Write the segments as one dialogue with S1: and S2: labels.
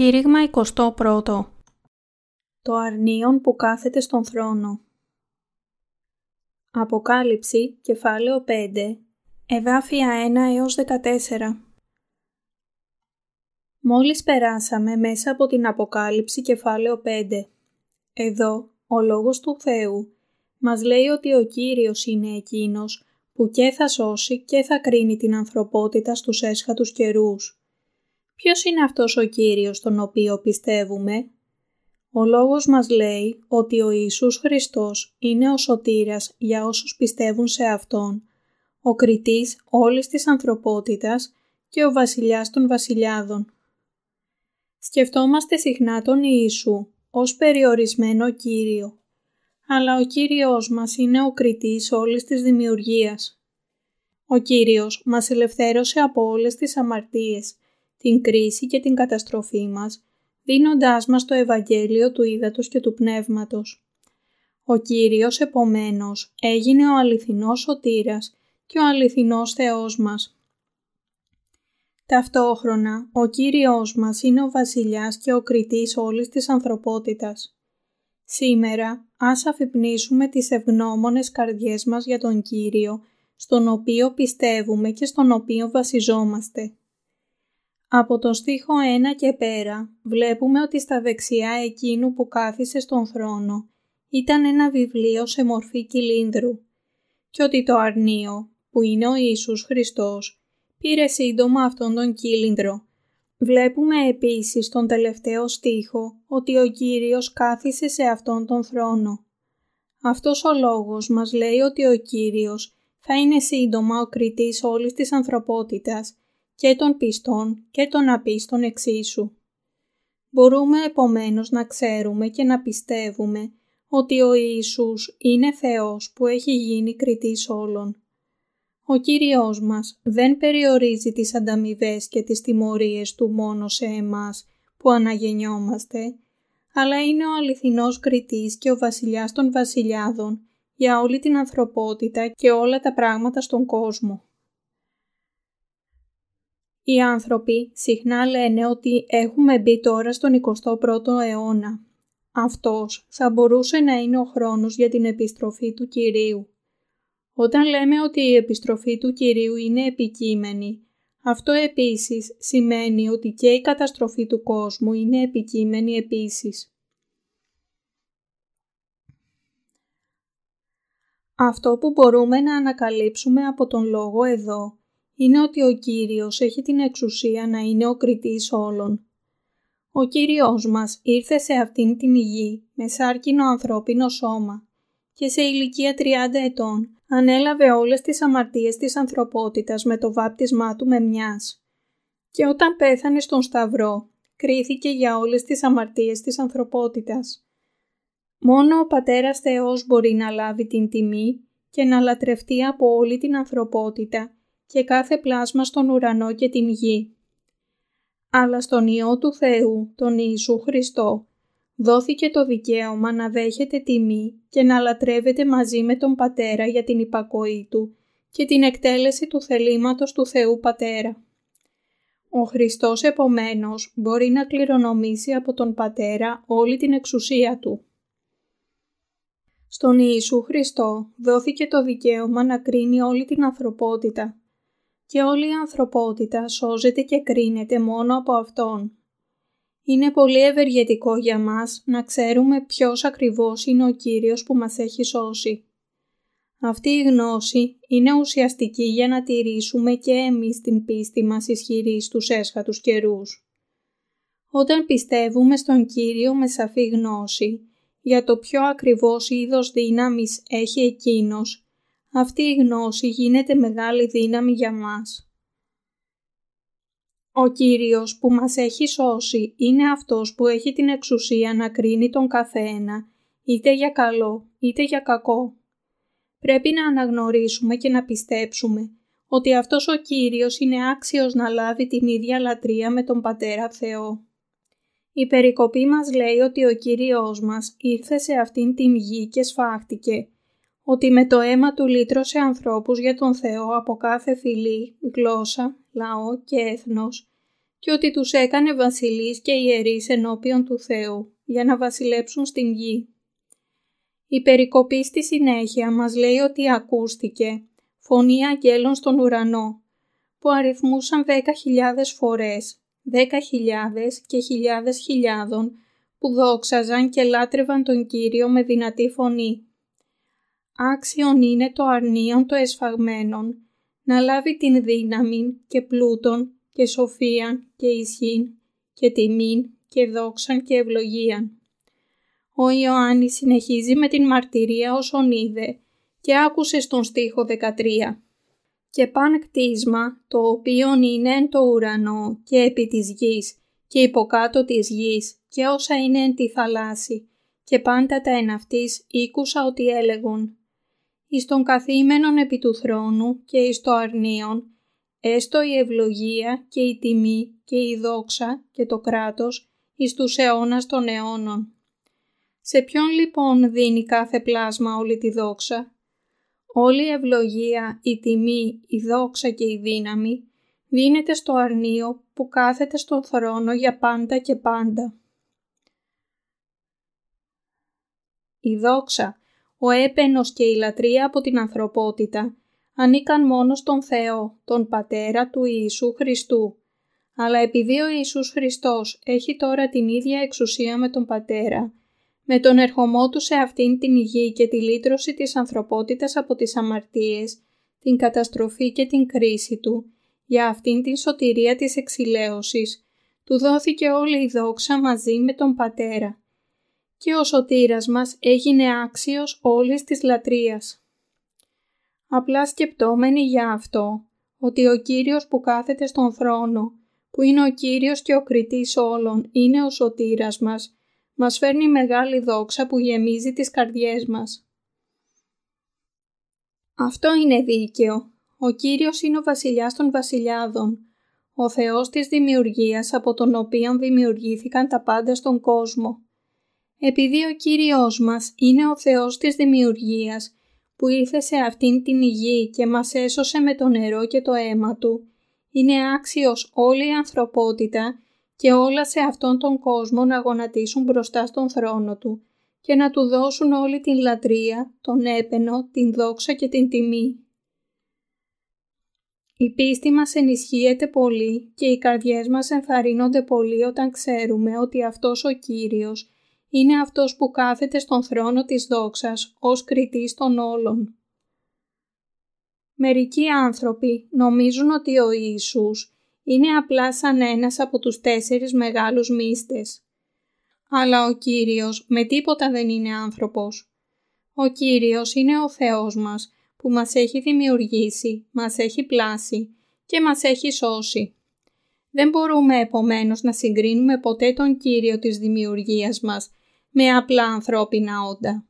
S1: Κήρυγμα 21 Το αρνίον που κάθεται στον θρόνο Αποκάλυψη, κεφάλαιο 5, εδάφια 1 έως 14 Μόλις περάσαμε μέσα από την Αποκάλυψη κεφάλαιο 5. Εδώ, ο Λόγος του Θεού μας λέει ότι ο Κύριος είναι εκείνος που και θα σώσει και θα κρίνει την ανθρωπότητα στους έσχατους καιρούς. Ποιος είναι αυτός ο Κύριος τον οποίο πιστεύουμε; Ο λόγος μας λέει ότι ο Ιησούς Χριστός είναι ο σωτήρας για όσους πιστεύουν σε Αυτόν, ο κριτής όλης της ανθρωπότητας και ο βασιλιάς των βασιλιάδων. Σκεφτόμαστε συχνά τον Ιησού ως περιορισμένο Κύριο, αλλά ο Κύριος μας είναι ο κριτής όλης της δημιουργίας. Ο Κύριος μας ελευθέρωσε από όλες τις αμαρτίες την κρίση και την καταστροφή μας, δίνοντάς μας το Ευαγγέλιο του Ήδατος και του Πνεύματος. Ο Κύριος επομένως έγινε ο αληθινός σωτήρας και ο αληθινός Θεός μας. Ταυτόχρονα, ο Κύριος μας είναι ο βασιλιάς και ο κριτής όλης της ανθρωπότητας. Σήμερα, ας αφυπνίσουμε τις ευγνώμονες καρδιές μας για τον Κύριο, στον οποίο πιστεύουμε και στον οποίο βασιζόμαστε. Από το στίχο 1 και πέρα βλέπουμε ότι στα δεξιά εκείνου που κάθισε στον θρόνο ήταν ένα βιβλίο σε μορφή κυλίνδρου και ότι το αρνίο που είναι ο Ιησούς Χριστός πήρε σύντομα αυτόν τον κύλινδρο. Βλέπουμε επίσης στον τελευταίο στίχο ότι ο Κύριος κάθισε σε αυτόν τον θρόνο. Αυτός ο λόγος μας λέει ότι ο Κύριος θα είναι σύντομα ο κριτής όλης της ανθρωπότητας και των πιστών και των απίστων εξίσου. Μπορούμε επομένως να ξέρουμε και να πιστεύουμε ότι ο Ιησούς είναι Θεός που έχει γίνει κριτής όλων. Ο Κύριος μας δεν περιορίζει τις ανταμοιβές και τις τιμωρίες Του μόνο σε εμάς που αναγεννιόμαστε, αλλά είναι ο αληθινός κριτής και ο βασιλιάς των βασιλιάδων για όλη την ανθρωπότητα και όλα τα πράγματα στον κόσμο. Οι άνθρωποι συχνά λένε ότι έχουμε μπει τώρα στον 21ο αιώνα. Αυτός θα μπορούσε να είναι ο χρόνος για την επιστροφή του Κυρίου. Όταν λέμε ότι η επιστροφή του Κυρίου είναι επικείμενη, αυτό επίσης σημαίνει ότι και η καταστροφή του κόσμου είναι επικείμενη επίσης. Αυτό που μπορούμε να ανακαλύψουμε από τον λόγο εδώ είναι ότι ο Κύριος έχει την εξουσία να είναι ο κριτής όλων. Ο Κύριος μας ήρθε σε αυτήν την γη με σάρκινο ανθρώπινο σώμα και σε ηλικία 30 ετών ανέλαβε όλες τις αμαρτίες της ανθρωπότητας με το βάπτισμά του με μιας. Και όταν πέθανε στον Σταυρό, κρίθηκε για όλες τις αμαρτίες της ανθρωπότητας. Μόνο ο Πατέρας Θεός μπορεί να λάβει την τιμή και να λατρευτεί από όλη την ανθρωπότητα και κάθε πλάσμα στον ουρανό και την γη. Αλλά στον Υιό του Θεού, τον Ιησού Χριστό, δόθηκε το δικαίωμα να δέχεται τιμή και να λατρεύεται μαζί με τον Πατέρα για την υπακοή Του και την εκτέλεση του θελήματος του Θεού Πατέρα. Ο Χριστός επομένως μπορεί να κληρονομήσει από τον Πατέρα όλη την εξουσία Του. Στον Ιησού Χριστό δόθηκε το δικαίωμα να κρίνει όλη την ανθρωπότητα και όλη η ανθρωπότητα σώζεται και κρίνεται μόνο από Αυτόν. Είναι πολύ ευεργετικό για μας να ξέρουμε ποιος ακριβώς είναι ο Κύριος που μας έχει σώσει. Αυτή η γνώση είναι ουσιαστική για να τηρήσουμε και εμείς την πίστη μας ισχυρή στους έσχατους καιρούς. Όταν πιστεύουμε στον Κύριο με σαφή γνώση για το ποιο ακριβώς είδος δύναμης έχει Εκείνος αυτή η γνώση γίνεται μεγάλη δύναμη για μας. Ο Κύριος που μας έχει σώσει είναι αυτός που έχει την εξουσία να κρίνει τον καθένα, είτε για καλό είτε για κακό. Πρέπει να αναγνωρίσουμε και να πιστέψουμε ότι αυτός ο Κύριος είναι άξιος να λάβει την ίδια λατρεία με τον Πατέρα Θεό. Η περικοπή μας λέει ότι ο Κύριος μας ήρθε σε αυτήν την γη και σφάχτηκε ότι με το αίμα του λύτρωσε ανθρώπους για τον Θεό από κάθε φυλή, γλώσσα, λαό και έθνος και ότι τους έκανε βασιλείς και ιερείς ενώπιον του Θεού για να βασιλέψουν στην γη. Η περικοπή στη συνέχεια μας λέει ότι ακούστηκε φωνή αγγέλων στον ουρανό που αριθμούσαν 10.000 φορές, 10.000 και χιλιάδες χιλιάδων που δόξαζαν και λάτρευαν τον Κύριο με δυνατή φωνή. Άξιον είναι το αρνίον το εσφαγμένον να λάβει την δύναμη και πλούτον και σοφίαν και ισχύν και τιμήν και δόξαν και ευλογίαν. Ο Ιωάννης συνεχίζει με την μαρτυρία όσον είδε και άκουσε στον στίχο 13. «Και παν κτίσμα, το οποίο είναι εν το ουρανό και επί της γης και υποκάτω της γης και όσα είναι εν τη θαλάσση και πάντα τα εν αυτής ήκουσα ότι έλεγον εις τον καθήμενον επί του θρόνου και εις το αρνίον, έστω η ευλογία και η τιμή και η δόξα και το κράτος εις τους αιώνας των αιώνων. Σε ποιον λοιπόν δίνει κάθε πλάσμα όλη τη δόξα; Όλη η ευλογία, η τιμή, η δόξα και η δύναμη δίνεται στο αρνίο που κάθεται στον θρόνο για πάντα και πάντα. Η δόξα, ο έπαινος και η λατρεία από την ανθρωπότητα ανήκαν μόνο στον Θεό, τον Πατέρα του Ιησού Χριστού. Αλλά επειδή ο Ιησούς Χριστός έχει τώρα την ίδια εξουσία με τον Πατέρα, με τον ερχομό του σε αυτήν την υγεία και τη λύτρωση της ανθρωπότητας από τις αμαρτίες, την καταστροφή και την κρίση του, για αυτήν την σωτηρία της εξηλαίωσης, του δόθηκε όλη η δόξα μαζί με τον Πατέρα και ο σωτήρας μας έγινε άξιος όλης της λατρείας. Απλά σκεπτόμενοι για αυτό, ότι ο Κύριος που κάθεται στον θρόνο, που είναι ο Κύριος και ο κριτής όλων, είναι ο σωτήρας μας, μας φέρνει μεγάλη δόξα που γεμίζει τις καρδιές μας. Αυτό είναι δίκαιο. Ο Κύριος είναι ο βασιλιάς των βασιλιάδων, ο Θεός της δημιουργίας από τον οποίο δημιουργήθηκαν τα πάντα στον κόσμο. Επειδή ο Κύριος μας είναι ο Θεός της δημιουργίας που ήρθε σε αυτήν την υγεία και μας έσωσε με το νερό και το αίμα Του, είναι άξιος όλη η ανθρωπότητα και όλα σε αυτόν τον κόσμο να γονατίσουν μπροστά στον θρόνο Του και να Του δώσουν όλη την λατρεία, τον έπαινο, την δόξα και την τιμή. Η πίστη μας ενισχύεται πολύ και οι καρδιές μας ενθαρρύνονται πολύ όταν ξέρουμε ότι αυτός ο Κύριος είναι αυτός που κάθεται στον θρόνο της δόξας ως κριτής των όλων. Μερικοί άνθρωποι νομίζουν ότι ο Ιησούς είναι απλά σαν ένας από τους τέσσερις μεγάλους μύστες. Αλλά ο Κύριος με τίποτα δεν είναι άνθρωπος. Ο Κύριος είναι ο Θεός μας που μας έχει δημιουργήσει, μας έχει πλάσει και μας έχει σώσει. Δεν μπορούμε επομένως να συγκρίνουμε ποτέ τον Κύριο της δημιουργίας μας με απλά ανθρώπινα όντα.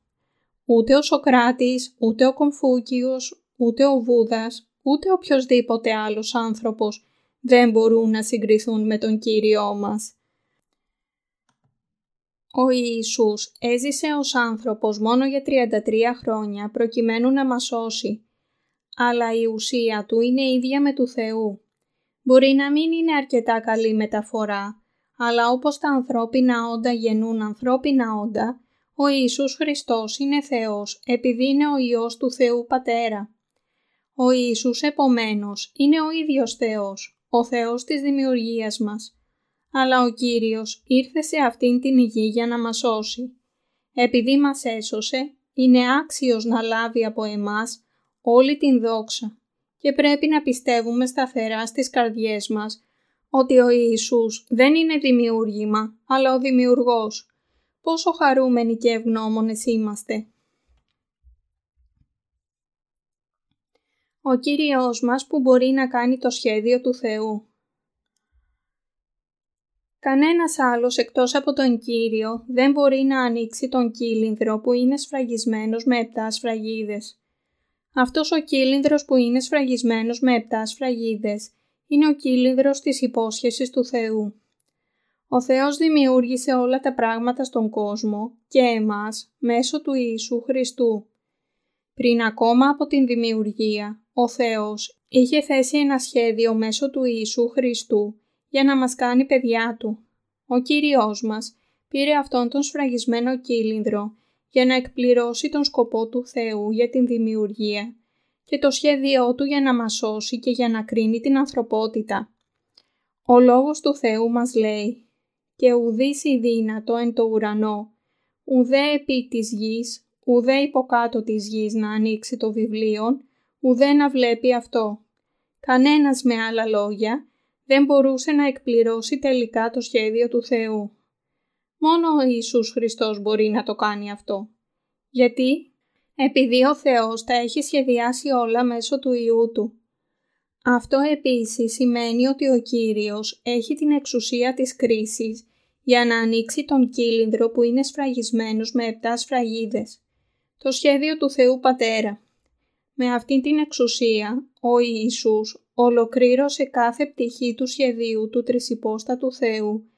S1: Ούτε ο Σοκράτης, ούτε ο Κομφούκιος, ούτε ο Βούδας, ούτε οποιοδήποτε άλλος άνθρωπος δεν μπορούν να συγκριθούν με τον Κύριό μας. Ο Ιησούς έζησε ως άνθρωπος μόνο για 33 χρόνια προκειμένου να μας σώσει, αλλά η ουσία του είναι ίδια με του Θεού. Μπορεί να μην είναι αρκετά καλή μεταφορά, αλλά όπως τα ανθρώπινα όντα γεννούν ανθρώπινα όντα, ο Ιησούς Χριστός είναι Θεός επειδή είναι ο Υιός του Θεού Πατέρα. Ο Ιησούς επομένως είναι ο ίδιος Θεός, ο Θεός της δημιουργίας μας. Αλλά ο Κύριος ήρθε σε αυτήν την υγεία για να μας σώσει. Επειδή μας έσωσε, είναι άξιος να λάβει από εμάς όλη την δόξα και πρέπει να πιστεύουμε σταθερά στις καρδιές μας ότι ο Ιησούς δεν είναι δημιούργημα, αλλά ο Δημιουργός. Πόσο χαρούμενοι και ευγνώμονες είμαστε. Ο Κύριος μας που μπορεί να κάνει το σχέδιο του Θεού. Κανένας άλλος εκτός από τον Κύριο δεν μπορεί να ανοίξει τον κύλινδρο που είναι σφραγισμένος με επτά σφραγίδες. Αυτός ο κύλινδρος που είναι σφραγισμένος με επτά σφραγίδες είναι ο κύλινδρος της υπόσχεσης του Θεού. Ο Θεός δημιούργησε όλα τα πράγματα στον κόσμο και εμάς μέσω του Ιησού Χριστού. Πριν ακόμα από την δημιουργία, ο Θεός είχε θέσει ένα σχέδιο μέσω του Ιησού Χριστού για να μας κάνει παιδιά Του. Ο Κύριος μας πήρε αυτόν τον σφραγισμένο κύλινδρο για να εκπληρώσει τον σκοπό του Θεού για την δημιουργία και το σχέδιό Του για να μας σώσει και για να κρίνει την ανθρωπότητα. Ο Λόγος του Θεού μας λέει «Και ουδείς η δύνατο εν το ουρανό, ουδέ επί της γης, ουδέ υποκάτω της γης να ανοίξει το βιβλίο, ουδέ να βλέπει αυτό». Κανένας με άλλα λόγια δεν μπορούσε να εκπληρώσει τελικά το σχέδιο του Θεού. Μόνο ο Ιησούς Χριστός μπορεί να το κάνει αυτό. Γιατί; Επειδή ο Θεός τα έχει σχεδιάσει όλα μέσω του Ιού Του. Αυτό επίσης σημαίνει ότι ο Κύριος έχει την εξουσία της κρίσης για να ανοίξει τον κύλινδρο που είναι σφραγισμένος με επτά σφραγίδες. Το σχέδιο του Θεού Πατέρα. Με αυτήν την εξουσία, ο Ιησούς ολοκλήρωσε κάθε πτυχή του σχεδίου του τρισυπόστατου Θεού,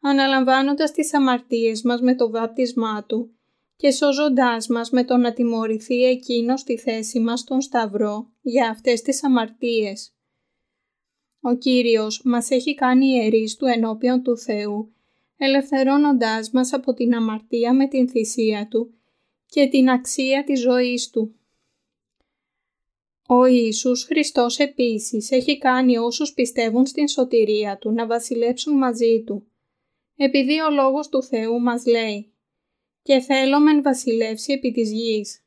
S1: αναλαμβάνοντας τις αμαρτίες μας με το βάπτισμά Του και σώζοντάς μας με το να τιμωρηθεί Εκείνος στη θέση μας στον Σταυρό για αυτές τις αμαρτίες. Ο Κύριος μας έχει κάνει ιερείς του ενώπιον του Θεού, ελευθερώνοντάς μας από την αμαρτία με την θυσία Του και την αξία της ζωής Του. Ο Ιησούς Χριστός επίσης έχει κάνει όσους πιστεύουν στην σωτηρία Του να βασιλέψουν μαζί Του. Επειδή ο Λόγος του Θεού μας λέει «Και θέλω μεν βασιλεύσει επί της γης».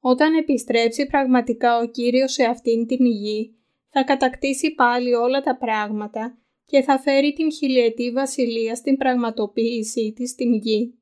S1: Όταν επιστρέψει πραγματικά ο Κύριος σε αυτήν την γη, θα κατακτήσει πάλι όλα τα πράγματα και θα φέρει την χιλιετή βασιλεία στην πραγματοποίησή της στην γη.